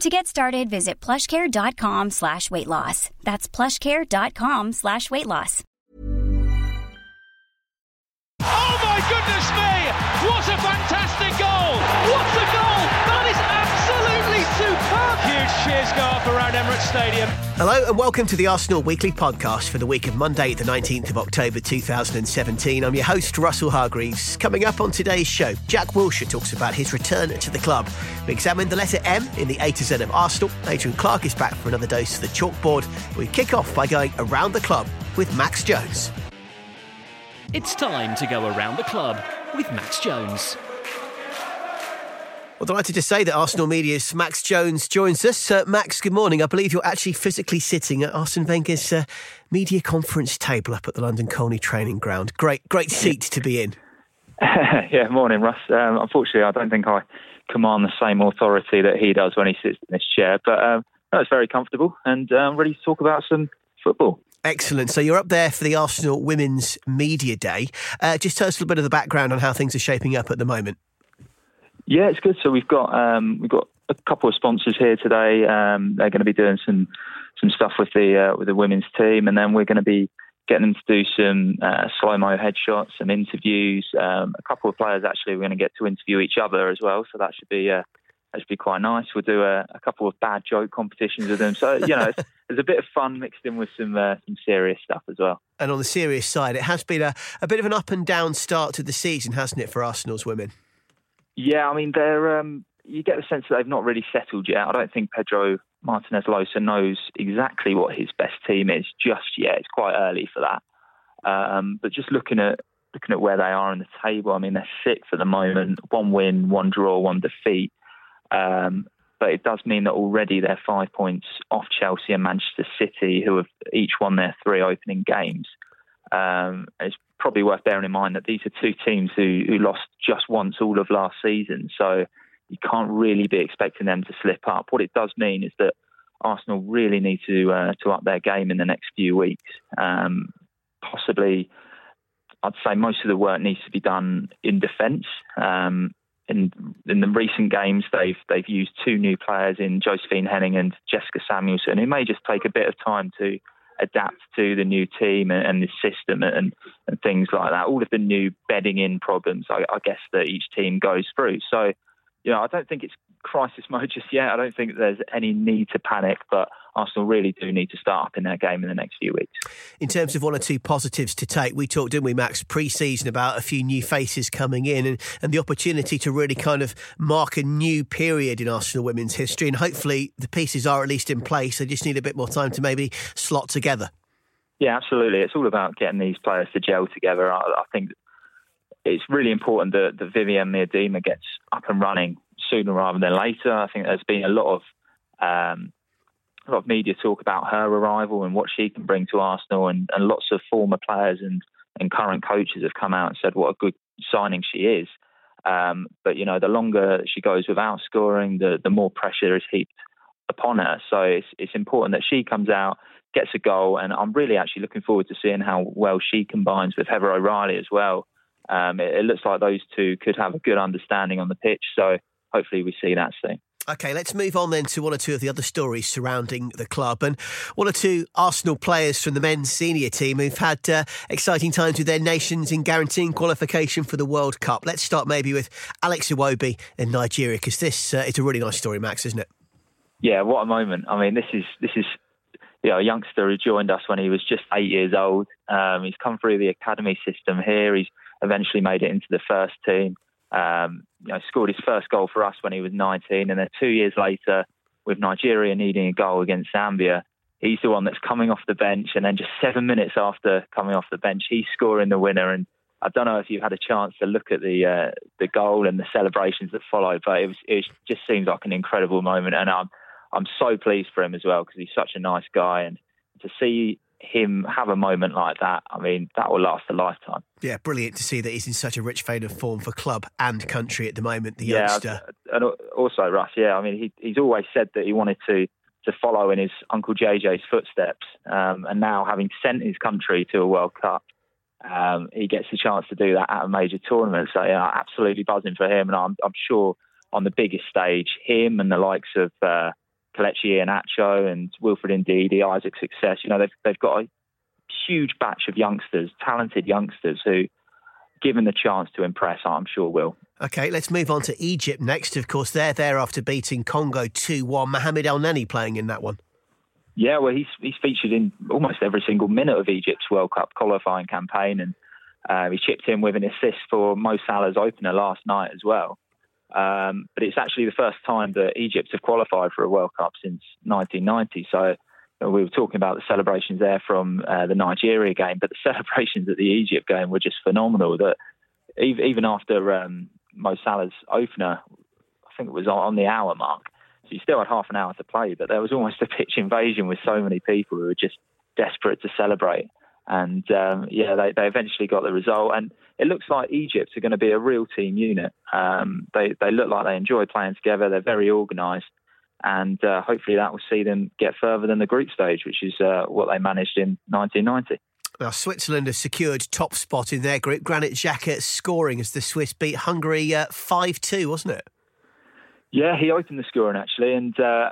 To get started, visit plushcare.com slash weight loss. That's plushcare.com slash weight loss. Oh my goodness me! What a fantastic Huge cheers go up around Emirates Stadium. Hello and welcome to the Arsenal Weekly Podcast for the week of Monday, the 19th of October 2017. I'm your host, Russell Hargreaves. Coming up on today's show, Jack Wilshere talks about his return to the club. We examine the letter M in the A to Z of Arsenal. Adrian Clarke is back for another dose of the chalkboard. We kick off by going around the club with Max Jones. It's time to go around the club with Max Jones. Well, delighted to say that Arsenal Media's Max Jones joins us. Uh, Max, good morning. I believe you're actually physically sitting at Arsene Wenger's uh, media conference table up at the London Colney Training Ground. Great, great seat to be in. yeah, morning, Russ. Um, unfortunately, I don't think I command the same authority that he does when he sits in this chair, but um, no, it's very comfortable and um, ready to talk about some football. Excellent. So you're up there for the Arsenal Women's Media Day. Uh, just tell us a little bit of the background on how things are shaping up at the moment. Yeah, it's good. So we've got um, we've got a couple of sponsors here today. Um, they're going to be doing some some stuff with the uh, with the women's team, and then we're going to be getting them to do some uh, slow mo headshots, some interviews. Um, a couple of players actually we're going to get to interview each other as well, so that should be uh, that should be quite nice. We'll do a, a couple of bad joke competitions with them, so you know there's a bit of fun mixed in with some uh, some serious stuff as well. And on the serious side, it has been a, a bit of an up and down start to the season, hasn't it, for Arsenal's women? Yeah, I mean, they're um, you get the sense that they've not really settled yet. I don't think Pedro Martinez Losa knows exactly what his best team is just yet. It's quite early for that. Um, but just looking at looking at where they are in the table, I mean, they're sixth at the moment, one win, one draw, one defeat. Um, but it does mean that already they're five points off Chelsea and Manchester City, who have each won their three opening games. Um, it's probably worth bearing in mind that these are two teams who, who lost just once all of last season. So you can't really be expecting them to slip up. What it does mean is that Arsenal really need to uh, to up their game in the next few weeks. Um, possibly, I'd say most of the work needs to be done in defence. Um, in in the recent games, they've they've used two new players in Josephine Henning and Jessica Samuelson, It may just take a bit of time to adapt to the new team and, and the system and, and things like that. All of the new bedding in problems, I, I guess, that each team goes through. So, you know, I don't think it's crisis mode just yet. I don't think there's any need to panic, but Arsenal really do need to start up in their game in the next few weeks. In terms of one or two positives to take, we talked, didn't we, Max, pre season about a few new faces coming in and, and the opportunity to really kind of mark a new period in Arsenal women's history. And hopefully the pieces are at least in place. They just need a bit more time to maybe slot together. Yeah, absolutely. It's all about getting these players to gel together. I, I think it's really important that, that Vivianne Miedema gets up and running sooner rather than later. I think there's been a lot of um, a lot of media talk about her arrival and what she can bring to Arsenal, and, and lots of former players and, and current coaches have come out and said what a good signing she is. Um, but you know, the longer she goes without scoring, the the more pressure is heaped upon her. So it's it's important that she comes out, gets a goal, and I'm really actually looking forward to seeing how well she combines with Heather O'Reilly as well. Um, it, it looks like those two could have a good understanding on the pitch. So hopefully we see that soon. Okay, let's move on then to one or two of the other stories surrounding the club and one or two Arsenal players from the men's senior team who've had uh, exciting times with their nations in guaranteeing qualification for the World Cup. Let's start maybe with Alex Iwobi in Nigeria because this uh, is a really nice story, Max, isn't it? Yeah, what a moment! I mean, this is this is you know, a youngster who joined us when he was just eight years old. Um, he's come through the academy system here. He's eventually made it into the first team. Um, you know, scored his first goal for us when he was 19, and then two years later, with Nigeria needing a goal against Zambia, he's the one that's coming off the bench, and then just seven minutes after coming off the bench, he's scoring the winner. And I don't know if you've had a chance to look at the uh, the goal and the celebrations that followed, but it was it just seems like an incredible moment, and I'm I'm so pleased for him as well because he's such a nice guy, and to see him have a moment like that, I mean, that will last a lifetime. Yeah, brilliant to see that he's in such a rich vein of form for club and country at the moment, the yeah, youngster. And also, Russ, yeah, I mean, he, he's always said that he wanted to to follow in his uncle JJ's footsteps, um, and now having sent his country to a World Cup, um, he gets the chance to do that at a major tournament. So, yeah, absolutely buzzing for him, and I'm, I'm sure on the biggest stage, him and the likes of uh, Kelechi Iheanacho and Wilfred Ndidi, Isaac Success. You know, they've they've got a huge batch of youngsters, talented youngsters who, given the chance to impress, I'm sure will. Okay, let's move on to Egypt next. Of course, they're there after beating Congo 2 1. Mohamed Elneny playing in that one. Yeah, well, he's he's featured in almost every single minute of Egypt's World Cup qualifying campaign, and uh, he chipped in with an assist for Mo Salah's opener last night as well. Um, but it's actually the first time that Egypt have qualified for a World Cup since 1990. So we were talking about the celebrations there from uh, the Nigeria game, but the celebrations at the Egypt game were just phenomenal. That even after um, Mo Salah's opener, I think it was on the hour mark, so you still had half an hour to play, but there was almost a pitch invasion with so many people who were just desperate to celebrate. And um, yeah, they, they eventually got the result. And it looks like Egypt are going to be a real team unit. Um, they they look like they enjoy playing together. They're very organised, and uh, hopefully that will see them get further than the group stage, which is uh, what they managed in 1990. Now, Switzerland has secured top spot in their group. Granit Xhaka scoring as the Swiss beat Hungary uh, 5 uh, 2, wasn't it? Yeah, he opened the scoring actually, and uh,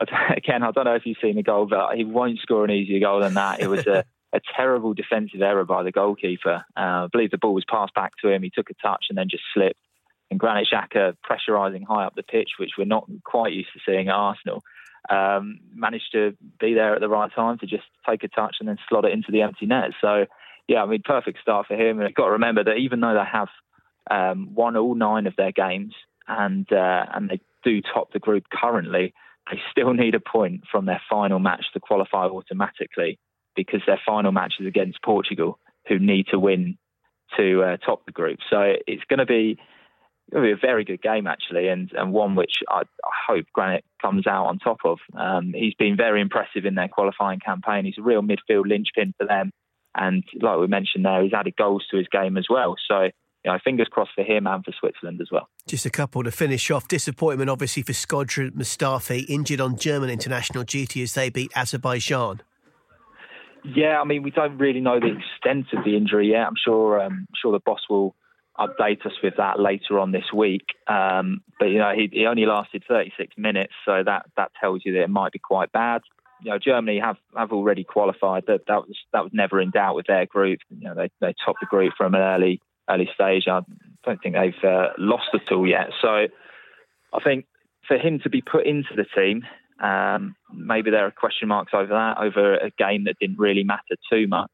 again, I don't know if you've seen the goal, but he won't score an easier goal than that. It was a a terrible defensive error by the goalkeeper. Uh, I believe the ball was passed back to him. He took a touch and then just slipped. And Granit Xhaka, pressurising high up the pitch, which we're not quite used to seeing at Arsenal, um, managed to be there at the right time to just take a touch and then slot it into the empty net. So, yeah, I mean, perfect start for him. And you've got to remember that even though they have um, won all nine of their games and uh, and they do top the group currently, they still need a point from their final match to qualify automatically because their final match is against Portugal, who need to win to uh, top the group. So it's going to be going to be a very good game actually, and and one which I, I hope Granit comes out on top of. Um, he's been very impressive in their qualifying campaign. He's a real midfield linchpin for them, and like we mentioned there, he's added goals to his game as well. So. You know, fingers crossed for him and for Switzerland as well. Just a couple to finish off. Disappointment, obviously, for Shkodran Mustafi, injured on German international duty as they beat Azerbaijan. Yeah, I mean, we don't really know the extent of the injury yet. I'm sure, um, sure the boss will update us with that later on this week. Um, but you know, he, he, only lasted 36 minutes, so that that tells you that it might be quite bad. You know, Germany have, have already qualified. That that was that was never in doubt with their group. You know, they they topped the group from an early early stage. I don't think they've uh, lost at all yet. So I think for him to be put into the team, um, maybe there are question marks over that, over a game that didn't really matter too much.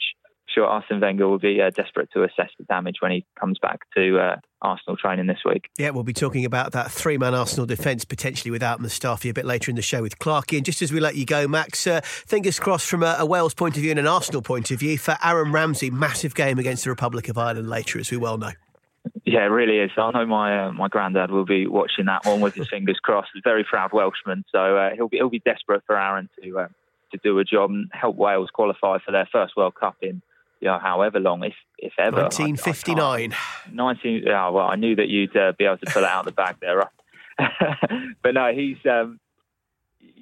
Sure, Arsene Wenger will be uh, desperate to assess the damage when he comes back to uh, Arsenal training this week. Yeah, we'll be talking about that three man Arsenal defence potentially without Mustafi a bit later in the show with Clarky. And just as we let you go, Max, uh, fingers crossed from a, a, Wales point of view and an Arsenal point of view for Aaron Ramsey. Massive game against the Republic of Ireland later, as we well know. Yeah, it really is. I know my uh, my granddad will be watching that one with his fingers crossed. He's a very proud Welshman, so uh, he'll be he'll be desperate for Aaron to uh, to do a job and help Wales qualify for their first World Cup in you know however long, if if ever. 1959. 19. Oh, well, I knew that you'd uh, be able to pull it out of the bag there. but no, he's um,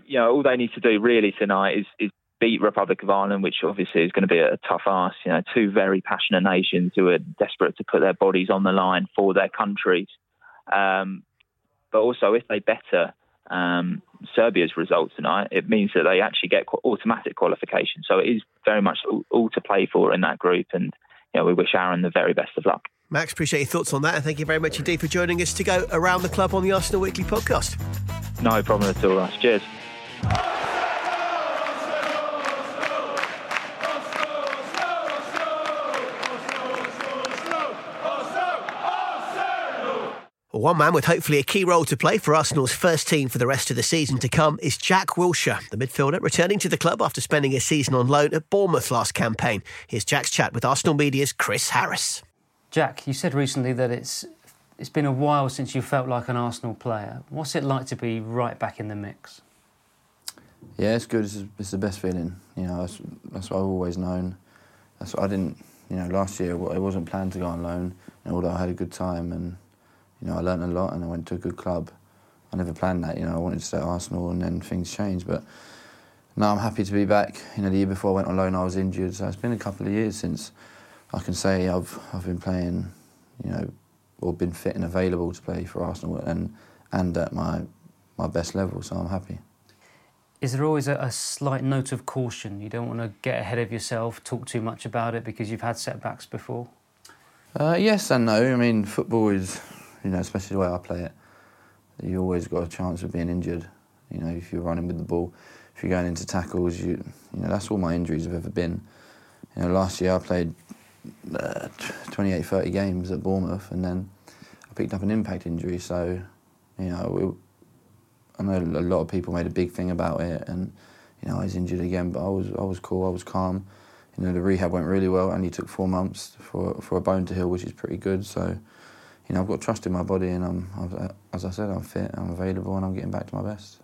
you know all they need to do really tonight is is beat Republic of Ireland, which obviously is going to be a tough ask. You know, two very passionate nations who are desperate to put their bodies on the line for their countries. Um, but also, if they better um, Serbia's result tonight, it means that they actually get automatic qualification. So it is very much all, to play for in that group, and you know, we wish Aaron the very best of luck. Max, appreciate your thoughts on that, and thank you very much indeed for joining us to go around the club on the Arsenal Weekly podcast. No problem at all, Russ. Cheers. One man with hopefully a key role to play for Arsenal's first team for the rest of the season to come is Jack Wilshere, the midfielder returning to the club after spending a season on loan at Bournemouth last campaign. Here's Jack's chat with Arsenal Media's Chris Harris. Jack, you said recently that it's it's been a while since you felt like an Arsenal player. What's it like to be right back in the mix? Yeah, it's good. It's, it's the best feeling. You know, that's, that's what I've always known. That's what I didn't. You know, last year it wasn't planned to go on loan, and although I had a good time and you know, I learned a lot and I went to a good club. I never planned that, you know, I wanted to stay at Arsenal and then things changed. But now I'm happy to be back. You know, the year before I went on loan, I was injured. So it's been a couple of years since I can say I've, I've been playing, you know, or been fit and available to play for Arsenal and, and at my, my best level. So I'm happy. Is there always a, a slight note of caution? You don't want to get ahead of yourself, talk too much about it because you've had setbacks before? Uh, yes and no. I mean, football is you know, especially the way I play it, you always got a chance of being injured. You know, if you're running with the ball, if you're going into tackles, you, you know, that's all my injuries have ever been. You know, last year I played uh, 28, 30 games at Bournemouth, and then I picked up an impact injury. So, you know, I know a lot of people made a big thing about it, and you know, I was injured again, but I was I was cool, I was calm. You know, the rehab went really well, he took four months for for a bone to heal, which is pretty good. So you know, I've got trust in my body, and I'm, as I said, I'm fit, I'm available, and I'm getting back to my best.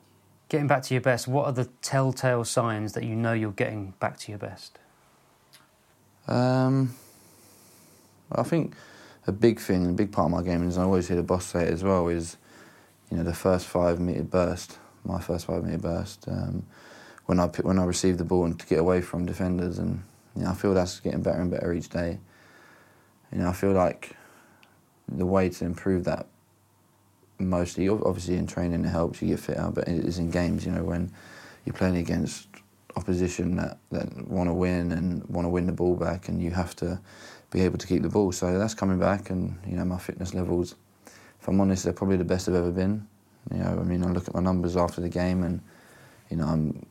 Getting back to your best. What are the telltale signs that you know you're getting back to your best? Um, I think a big thing, a big part of my game, and I always hear the boss say it as well, is you know the first five metre burst. My first five metre burst. Um, when I when I receive the ball and to get away from defenders, and you know, I feel that's getting better and better each day. You know, I feel like the way to improve that mostly, obviously in training it helps you get fitter, but it is in games, you know, when you're playing against opposition that, that want to win and want to win the ball back and you have to be able to keep the ball. So that's coming back and, you know, my fitness levels, if I'm honest, they're probably the best I've ever been. You know, I mean, I look at my numbers after the game and, you know, I'm,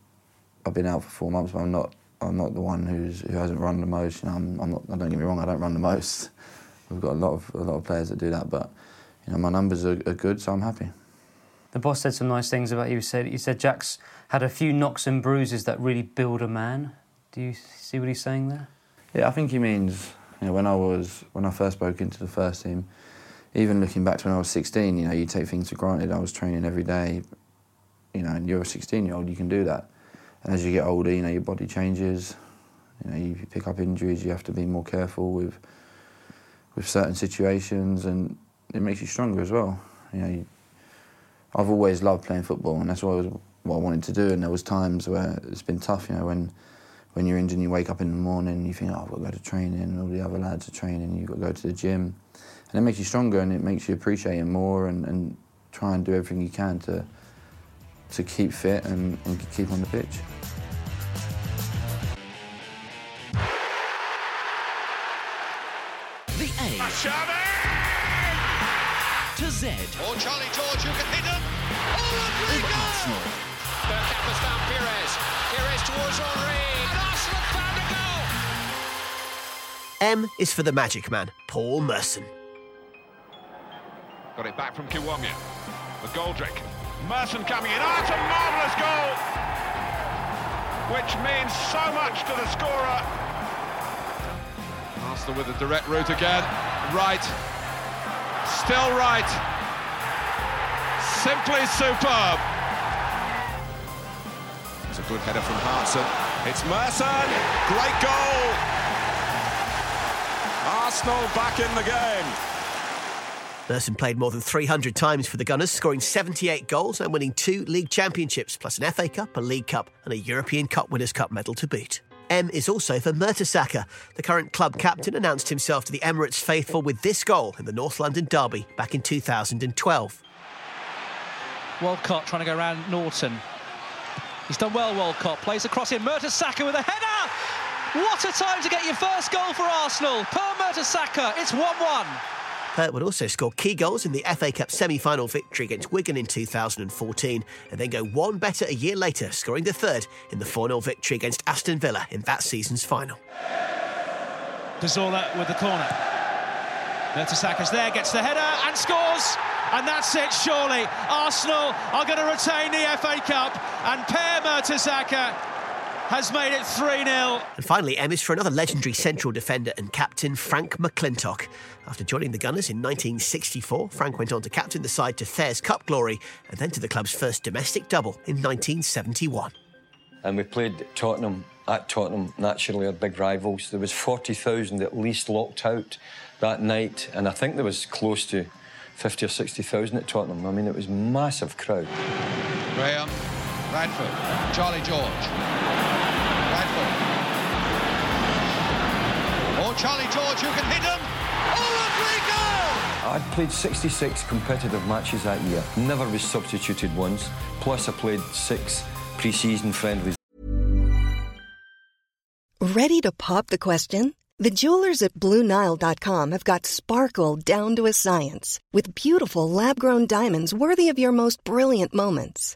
I've been out for four months, but I'm not, I'm not the one who's, who hasn't run the most. You know, I'm, I'm not, don't get me wrong, I don't run the most. We've got a lot of a lot of players that do that, but you know my numbers are, are good, so I'm happy. The boss said some nice things about you. He said he said Jack's had a few knocks and bruises that really build a man. Do you see what he's saying there? Yeah, I think he means you know when I was when I first broke into the first team. Even looking back to when I was 16, you know, you take things for granted. I was training every day, you know, and you're a 16 year old, you can do that. And as you get older, you know, your body changes. You know, you pick up injuries. You have to be more careful with with certain situations, and it makes you stronger as well. You know, you, I've always loved playing football, and that's what I, was, what I wanted to do. And there was times where it's been tough. You know, when when you're injured, and you wake up in the morning, you think, oh, I've got to go to training, and all the other lads are training, you've got to go to the gym, and it makes you stronger, and it makes you appreciate it more, and, and try and do everything you can to to keep fit and, and keep on the pitch. Xavi! To Z. Or Charlie George who can hit it. Oh, Rodrigo! Arsenal. Bergkamp has found Pires. Pires towards Henry. And Arsenal found a goal. M is for the magic man, Paul Merson. Got it back from Kiwomya. McGoldrick. Merson coming in. Oh, it's a marvellous goal! Which means so much to the scorer. Arsenal with a direct route again. Right. Still right. Simply superb. It's a good header from Hartson. It's Merson. Great goal. Arsenal back in the game. Merson played more than 300 times for the Gunners, scoring 78 goals and winning two league championships, plus an FA Cup, a League Cup, and a European Cup Winners' Cup medal to boot. M is also for Mertesacker. The current club captain announced himself to the Emirates faithful with this goal in the North London derby back in 2012. Walcott trying to go around Norton. He's done well, Walcott. Plays across in. Mertesacker with a header! What a time to get your first goal for Arsenal. Per Mertesacker, it's 1 1. Pert would also score key goals in the FA Cup semi final victory against Wigan in 2014 and then go one better a year later, scoring the third in the 4 0 victory against Aston Villa in that season's final. Cazorla with the corner. Mertesacker's there, gets the header and scores. And that's it, surely. Arsenal are going to retain the FA Cup, and Per Mertesacker has made it 3 0. And finally, M is for another legendary central defender and captain, Frank McClintock. After joining the Gunners in 1964, Frank went on to captain the side to Fairs Cup glory and then to the club's first domestic double in 1971. And we played Tottenham at Tottenham, naturally our big rivals. There was 40,000 at least locked out that night, and I think there was close to 50 or 60,000 at Tottenham. I mean, it was massive crowd. Graham, Radford, Charlie George. Radford. Oh, Charlie George, who can hit him? Oh, I'd played 66 competitive matches that year. Never was substituted once. Plus, I played six pre season friendlies. Ready to pop the question? The jewelers at BlueNile.com have got sparkle down to a science with beautiful lab grown diamonds worthy of your most brilliant moments.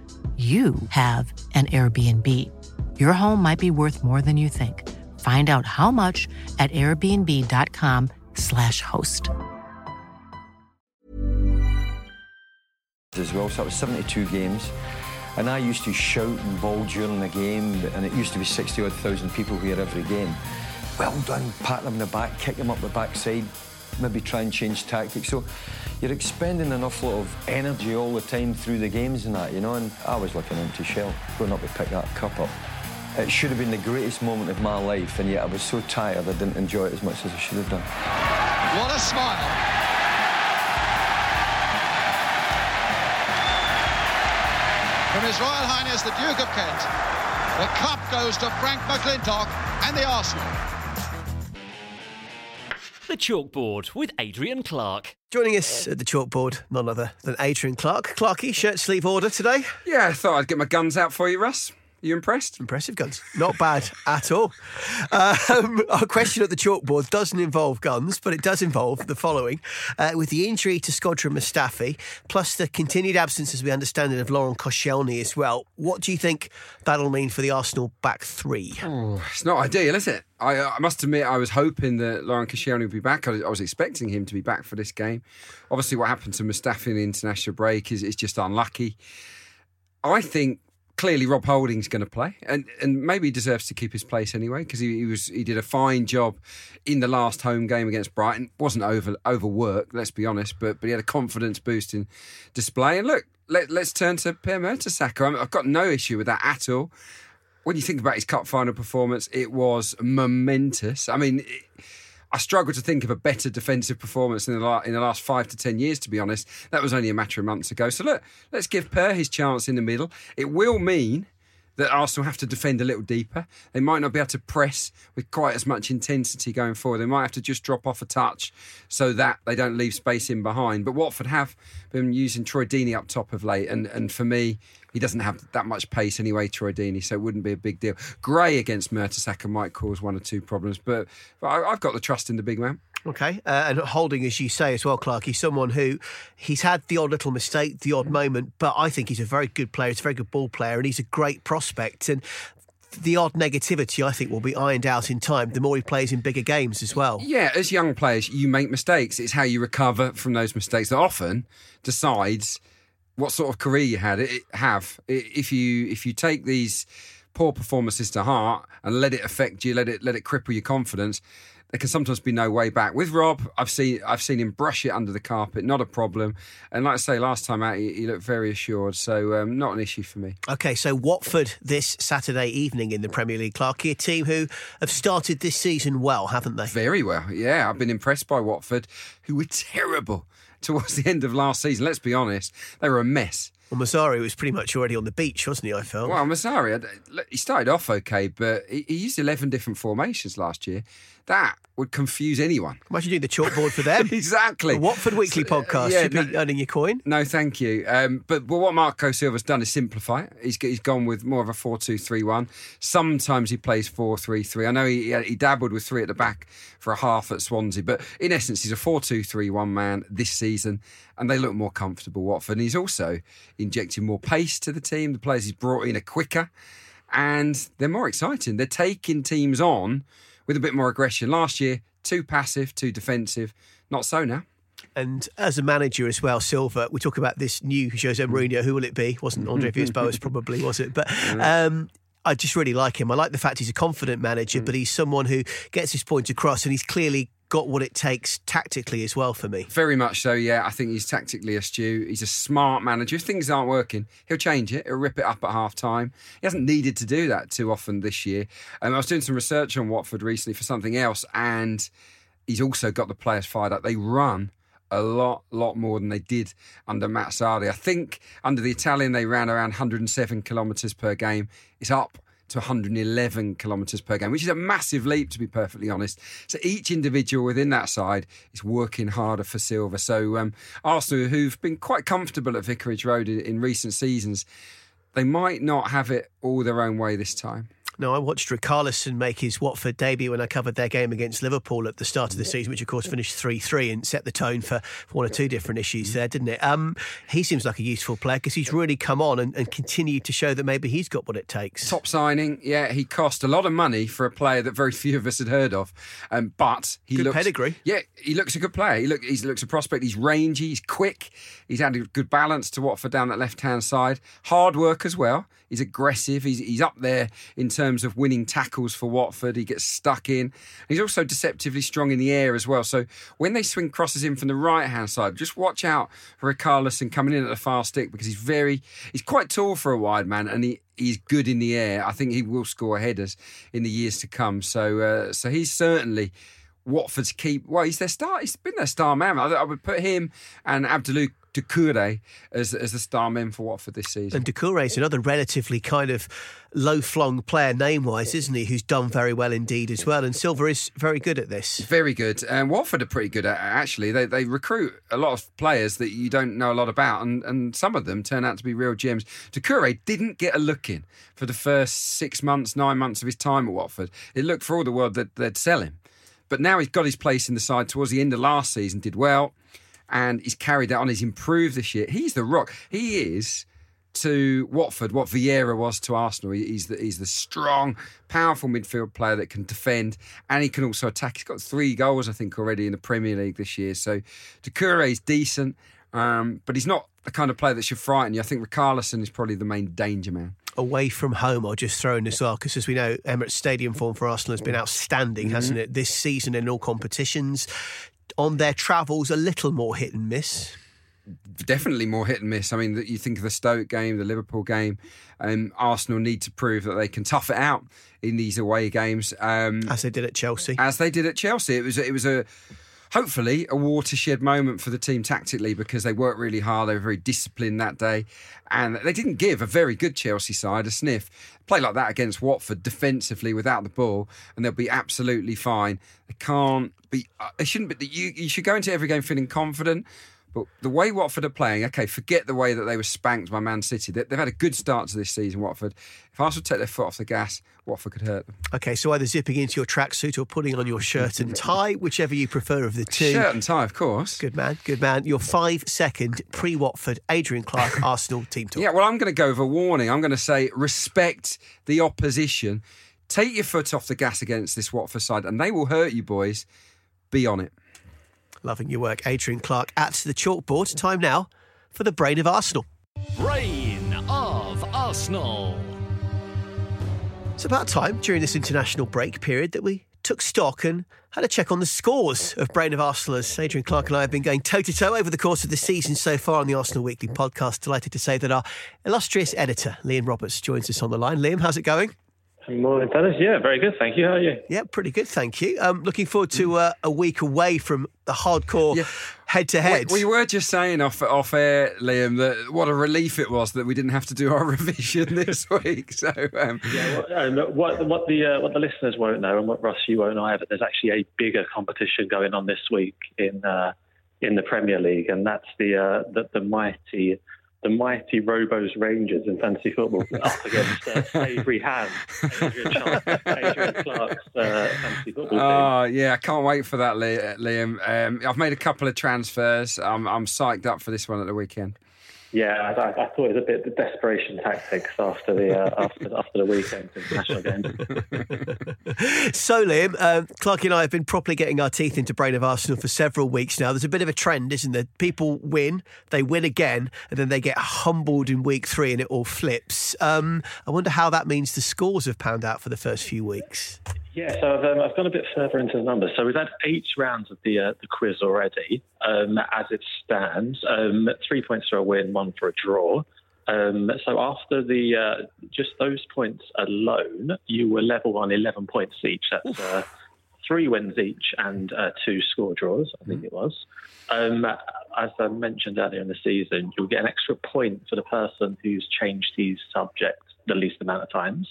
you have an Airbnb. Your home might be worth more than you think. Find out how much at airbnb.com/slash host. as well. So that was 72 games. And I used to shout and bawl during the game, and it used to be 60 odd thousand people here every game. Well done, pat them in the back, kick them up the backside, maybe try and change tactics. So you're expending an awful lot of energy all the time through the games and that, you know. And I was like an empty shell going up to pick that cup up. It should have been the greatest moment of my life, and yet I was so tired I didn't enjoy it as much as I should have done. What a smile. From His Royal Highness the Duke of Kent, the cup goes to Frank McClintock and the Arsenal. The Chalkboard with Adrian Clarke. Joining us at the chalkboard, none other than Adrian Clarke. Clarky, shirt sleeve order today. Yeah, I thought I'd get my guns out for you, Russ. You impressed? Impressive guns. Not bad at all. Um, our question at the chalkboard doesn't involve guns, but it does involve the following. Uh, with the injury to Shkodran Mustafi, plus the continued absence, as we understand it, of Laurent Koscielny as well, what do you think that'll mean for the Arsenal back three? Oh, it's not ideal, is it? I, I must admit, I was hoping that Laurent Koscielny would be back. I was, I was expecting him to be back for this game. Obviously, what happened to Mustafi in the international break is, is just unlucky. I think clearly Rob Holding's going to play, and and maybe he deserves to keep his place anyway because he, he, was he did a fine job in the last home game against Brighton. wasn't over overworked, let's be honest, but but he had a confidence boosting display. And look, let, us turn to Per Mertesacker. I mean, I've got no issue with that at all. When you think about his cup final performance, it was momentous. I mean. It, I struggle to think of a better defensive performance in the, la- in the last five to ten years, to be honest. That was only a matter of months ago. So look, let's give Per his chance in the middle. It will mean that Arsenal have to defend a little deeper. They might not be able to press with quite as much intensity going forward. They might have to just drop off a touch so that they don't leave space in behind. But Watford have been using Troy Deeney up top of late, and, and for me, he doesn't have that much pace anyway, Troy Deeney, so it wouldn't be a big deal. Gray against Mertesacker might cause one or two problems, but, but I, I've got the trust in the big man. Okay, uh, and Holding, as you say as well, Clarke, he's someone who he's had the odd little mistake, the odd moment, but I think he's a very good player. He's a very good ball player, and he's a great prospect. And the odd negativity, I think, will be ironed out in time. The more he plays in bigger games as well. Yeah, as young players, you make mistakes. It's how you recover from those mistakes that often decides what sort of career you had it, have. If you if you take these poor performances to heart and let it affect you, let it let it cripple your confidence there can sometimes be no way back. With Rob, I've seen I've seen him brush it under the carpet, not a problem. And like I say, last time out, he, he looked very assured, so um, not an issue for me. Okay, so Watford this Saturday evening in the Premier League, Clarke, a team who have started this season well, haven't they? Very well, yeah. I've been impressed by Watford, who were terrible towards the end of last season. Let's be honest, they were a mess. Well, Mazzarri was pretty much already on the beach, wasn't he? I felt. Well, Mazzarri, he started off okay, but he used 11 different formations last year. That would confuse anyone. Imagine doing the chalkboard for them. exactly. The Watford Weekly podcast. Uh, yeah, Should no, be earning your coin. No, thank you. Um, but, but what Marco Silva's done is simplify it. He's, he's gone with more of a 4 2 3 1. Sometimes he plays 4 3 3. I know he, he dabbled with three at the back for a half at Swansea, but in essence, he's a 4 2 3 1 man this season, and they look more comfortable, Watford. And he's also injecting more pace to the team. The players he's brought in are quicker, and they're more exciting. They're taking teams on with a bit more aggression. Last year, too passive, too defensive. Not so now. And as a manager as well, Silva, we talk about this new Jose Mourinho. Who will it be? Wasn't Andre Villas-Boas probably, was it? But um, I just really like him. I like the fact he's a confident manager, mm. but he's someone who gets his point across and he's clearly got what it takes tactically as well for me. Very much so, yeah. I think he's tactically astute. He's a smart manager. If things aren't working, he'll change it. He'll rip it up at half time. He hasn't needed to do that too often this year. Um, I was doing some research on Watford recently for something else, and he's also got the players fired up. They run a lot, lot more than they did under Mazzarri. I think under the Italian they ran around 107 kilometres per game. It's up to 111 kilometres per game, which is a massive leap, to be perfectly honest. So each individual within that side is working harder for Silva. So um, Arsenal, who've been quite comfortable at Vicarage Road in, in recent seasons, they might not have it all their own way this time. No, I watched Richarlison make his Watford debut when I covered their game against Liverpool at the start of the season, which of course finished 3 3 and set the tone for, for, one or two different issues there, didn't it? Um, he seems like a useful player because he's really come on and, and continued to show that maybe he's got what it takes. Top signing, yeah, he cost a lot of money for a player that very few of us had heard of, um, but he good looks. pedigree. Yeah, he looks a good player. He, look, he looks a prospect. He's rangy, he's quick, he's had a good balance to Watford down that left hand side. Hard work as well. He's aggressive. He's, he's up there in terms of winning tackles for Watford. He gets stuck in. He's also deceptively strong in the air as well. So when they swing crosses in from the right hand side, just watch out for Richarlison coming in at the far stick because he's very, he's quite tall for a wide man and he, he's good in the air. I think he will score headers in the years to come. So, uh, so he's certainly Watford's keep. Well, he's their star. He's been their star man. I, I would put him and Abdullah Doucouré as, as the star men for Watford this season. And Doucouré is another relatively kind of low flung player name wise, isn't he? Who's done very well indeed as well. And Silva is very good at this. Very good. And Watford are pretty good at it, actually. They, they recruit a lot of players that you don't know a lot about, and, and some of them turn out to be real gems. Doucouré didn't get a look in for the first six months, nine months of his time at Watford. It looked for all the world that they'd sell him. But now he's got his place in the side towards the end of last season, did well and he's carried that on. He's improved this year. He's the rock. He is to Watford what Vieira was to Arsenal. He's the, he's the strong, powerful midfield player that can defend and he can also attack. He's got three goals, I think, already in the Premier League this year. So Doucouré is decent, um, but he's not the kind of player that should frighten you. I think Richarlison is probably the main danger man away from home, I'll just throw in as well, because as we know, Emirates Stadium form for Arsenal has been outstanding, mm-hmm. hasn't it, this season in all competitions on their travels a little more hit and miss? Definitely more hit and miss. I mean, you think of the Stoke game, the Liverpool game. Um, Arsenal need to prove that they can tough it out in these away games, um, as they did at Chelsea. As they did at Chelsea, it was it was a hopefully a watershed moment for the team tactically because they worked really hard. They were very disciplined that day, and they didn't give a very good Chelsea side a sniff. Play like that against Watford defensively without the ball, and they'll be absolutely fine. They can't be. Uh, it shouldn't be. You, you should go into every game feeling confident. But the way Watford are playing, okay, forget the way that they were spanked by Man City. They- They've had a good start to this season, Watford. If Arsenal take their foot off the gas, Watford could hurt them. Okay, so either zipping into your tracksuit or putting on your shirt and tie, whichever you prefer of the two. Shirt and tie, of course. Good man, good man. Your five second pre Watford Adrian Clarke Arsenal team talk. Yeah, well, I'm going to go with a warning. I'm going to say respect the opposition. Take your foot off the gas against this Watford side, and they will hurt you, boys. Be on it. Loving your work, Adrian Clarke at the chalkboard. Time now for the brain of Arsenal. Brain of Arsenal. It's about time during this international break period that we took stock and had a check on the scores of Brain of Arsenal as Adrian Clarke and I have been going toe to toe over the course of the season so far on the Arsenal Weekly podcast. Delighted to say that our illustrious editor, Liam Roberts, joins us on the line. Liam, how's it going? Morning, fellas. Yeah, very good. Thank you. How are you? Yeah, pretty good, thank you. Um, looking forward to uh, a week away from the hardcore head to head. We, we were just saying off off air, Liam, that what a relief it was that we didn't have to do our revision this week. So um, Yeah, what, um, what, what the uh, what the listeners won't know, and what Russ you won't know either, there's actually a bigger competition going on this week in uh, in the Premier League, and that's the uh, the, the mighty the mighty Robos Rangers in fantasy football up against uh, Savoury Hand, Adrian, Adrian Clarke's uh, fantasy football team. Oh yeah, I can't wait for that, Liam. Um, I've made a couple of transfers. I'm I'm psyched up for this one at the weekend. Yeah, I, I thought it was a bit of desperation tactics after the uh, after after the weekend international games. So, Liam, uh, Clarke and I have been properly getting our teeth into Brain of Arsenal for several weeks now. There's a bit of a trend, isn't there? People win, they win again, and then they get humbled in week three and it all flips. Um, I wonder how that means the scores have panned out for the first few weeks. Yeah, so I've, um, I've gone a bit further into the numbers. So we've had eight rounds of the uh, the quiz already. Um, as it stands, um, three points for a win, one for a draw. Um, so after the uh, just those points alone, you were level on 11 points each. That's uh, three wins each and uh, two score draws, I think it was. Um, as I mentioned earlier in the season, you'll get an extra point for the person who's changed these subjects the least amount of times.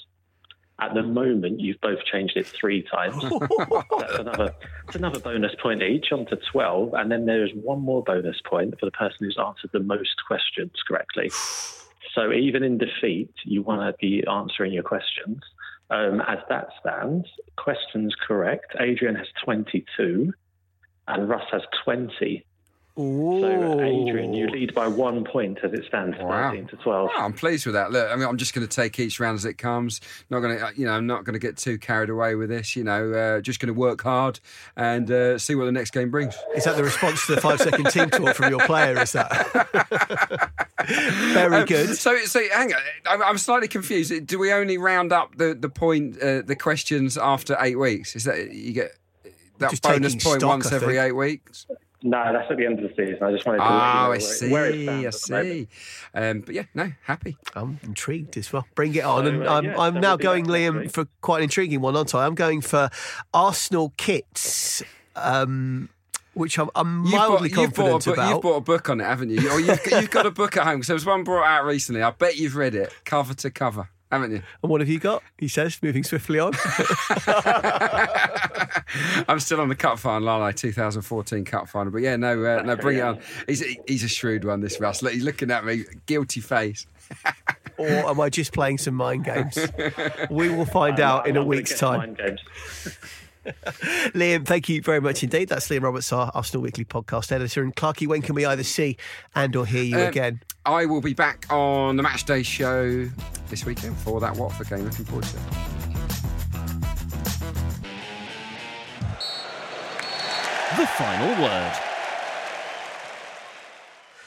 At the moment, you've both changed it three times. that's another that's another bonus point each, on to 12. And then there is one more bonus point for the person who's answered the most questions correctly. So even in defeat, you want to be answering your questions. Um, as that stands, questions correct. Adrian has 22 and Russ has 20. So, Adrian, you lead by one point as it stands, Wow. 13 to 12. Oh, I'm pleased with that. Look, I mean, I'm just going to take each round as it comes. Not going to, you know, I'm not going to get too carried away with this. You know, uh, just going to work hard and uh, see what the next game brings. Is that the response to the five second team talk from your player? Is that very Um, good? So, so hang on. I'm, I'm slightly confused. Do we only round up the the point, uh, the questions after eight weeks? Is that you get that Just bonus point stock, once every eight weeks? No, that's at the end of the season. I just wanted Oh, to let you know I where, see. where it I stands at the moment. see. Um, but yeah, no, happy. I'm intrigued as well. Bring it on. So, and uh, I'm, yeah, I'm so now going, back Liam, for quite an intriguing one, aren't I? I'm going for Arsenal kits. Um, which I'm, I'm mildly bought, you've bought, confident a book, about. you've bought a book on it, haven't you? Or you've, you've got a book at home. So there's one brought out recently. I bet you've read it, cover to cover, haven't you? And what have you got? He says, moving swiftly on. I'm still on the cup final, aren't I? 2014 cup final. But yeah, no, uh, no, bring it on. He's he's a shrewd one, this Russ. Look, he's looking at me, guilty face. or am I just playing some mind games? We will find out in a week's time. Liam, thank you very much indeed. That's Liam Roberts, our Arsenal Weekly podcast editor. And Clarky, when can we either see and or hear you Um, again? I will be back on the match day show this weekend for that Watford game. Looking forward to it. The final word.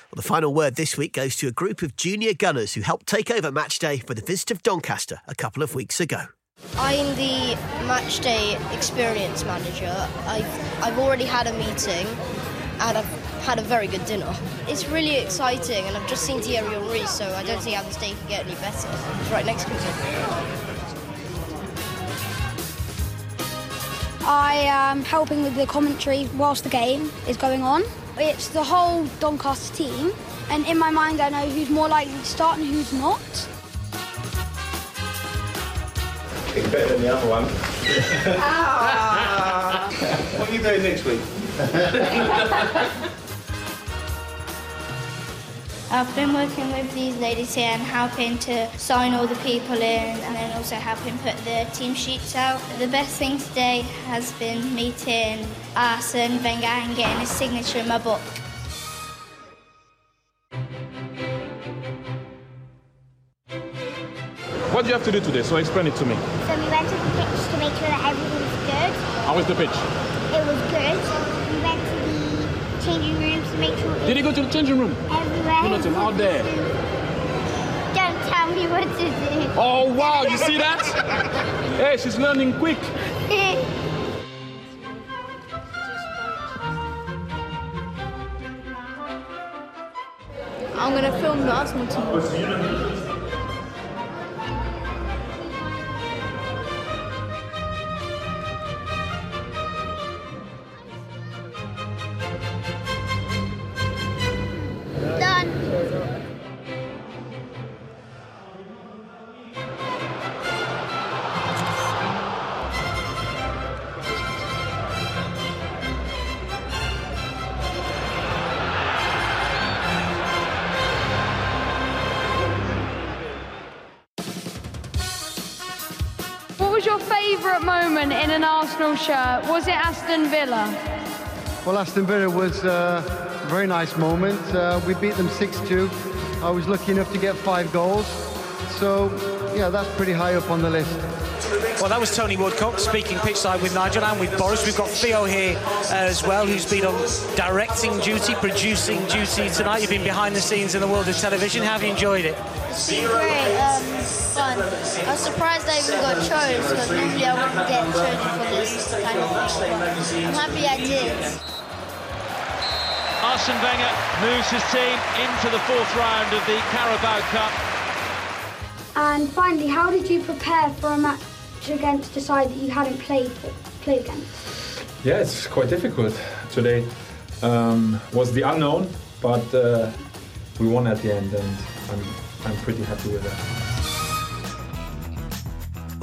Well, the final word this week goes to a group of junior gunners who helped take over match day for the visit of Doncaster a couple of weeks ago. I'm the match day experience manager. I've, I've already had a meeting and I've had a very good dinner. It's really exciting and I've just seen Thierry Henry, so I don't see how this day can get any better. It's right next to me. I am helping with the commentary whilst the game is going on. It's the whole Doncaster team, and in my mind, I know who's more likely to start and who's not. It's better than the other one. Ah. what are you doing next week? I've been working with these ladies here and helping to sign all the people in and then also helping put the team sheets out. The best thing today has been meeting Arsene Wenger and getting his signature in my book. What do you have to do today? So explain it to me. So we went to the pitch to make sure that everything was good. How was the pitch? It was good. We went to the changing rooms to make sure. Did you go to the changing room? Everywhere. Jonathan, out there. Don't tell me what to do. Oh wow, you see that? hey, she's learning quick. I'm going to film the Arsenal team. An Arsenal shirt? Was it Aston Villa? Well, Aston Villa was uh, a very nice moment. Uh, we beat them 6-2. I was lucky enough to get five goals. So, yeah, that's pretty high up on the list. Well, that was Tony Woodcock speaking pitchside with Nigel and with Boris. We've got Theo here as well, who's been on directing duty, producing duty tonight. You've been behind the scenes in the world of television. How have you enjoyed it? It's been great, um, fun. I was surprised I even got chose because normally I wouldn't get chosen for this kind of thing. I'm happy I did. Arsene Wenger moves his team into the fourth round of the Carabao Cup. And finally, how did you prepare for a match against a side that you hadn't played played against? Yeah, it's quite difficult. Today um, was the unknown, but uh, we won at the end, and I'm, I'm pretty happy with that.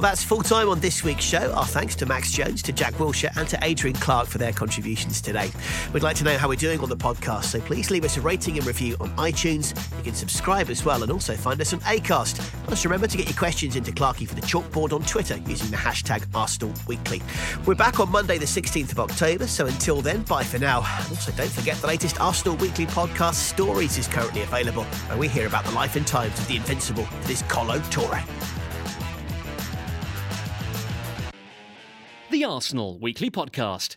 Well, that's full time on this week's show. Our thanks to Max Jones, to Jack Wilshere, and to Adrian Clarke for their contributions today. We'd like to know how we're doing on the podcast, so please leave us a rating and review on iTunes. You can subscribe as well and also find us on Acast. Plus, remember to get your questions into Clarky for the chalkboard on Twitter using the hashtag Arsenal Weekly. We're back on Monday, the 16th of October, so until then, bye for now. And also, don't forget the latest Arsenal Weekly podcast, Stories, is currently available, where we hear about the life and times of the invincible this Kolo Touré. The Arsenal Weekly Podcast.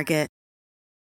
Target.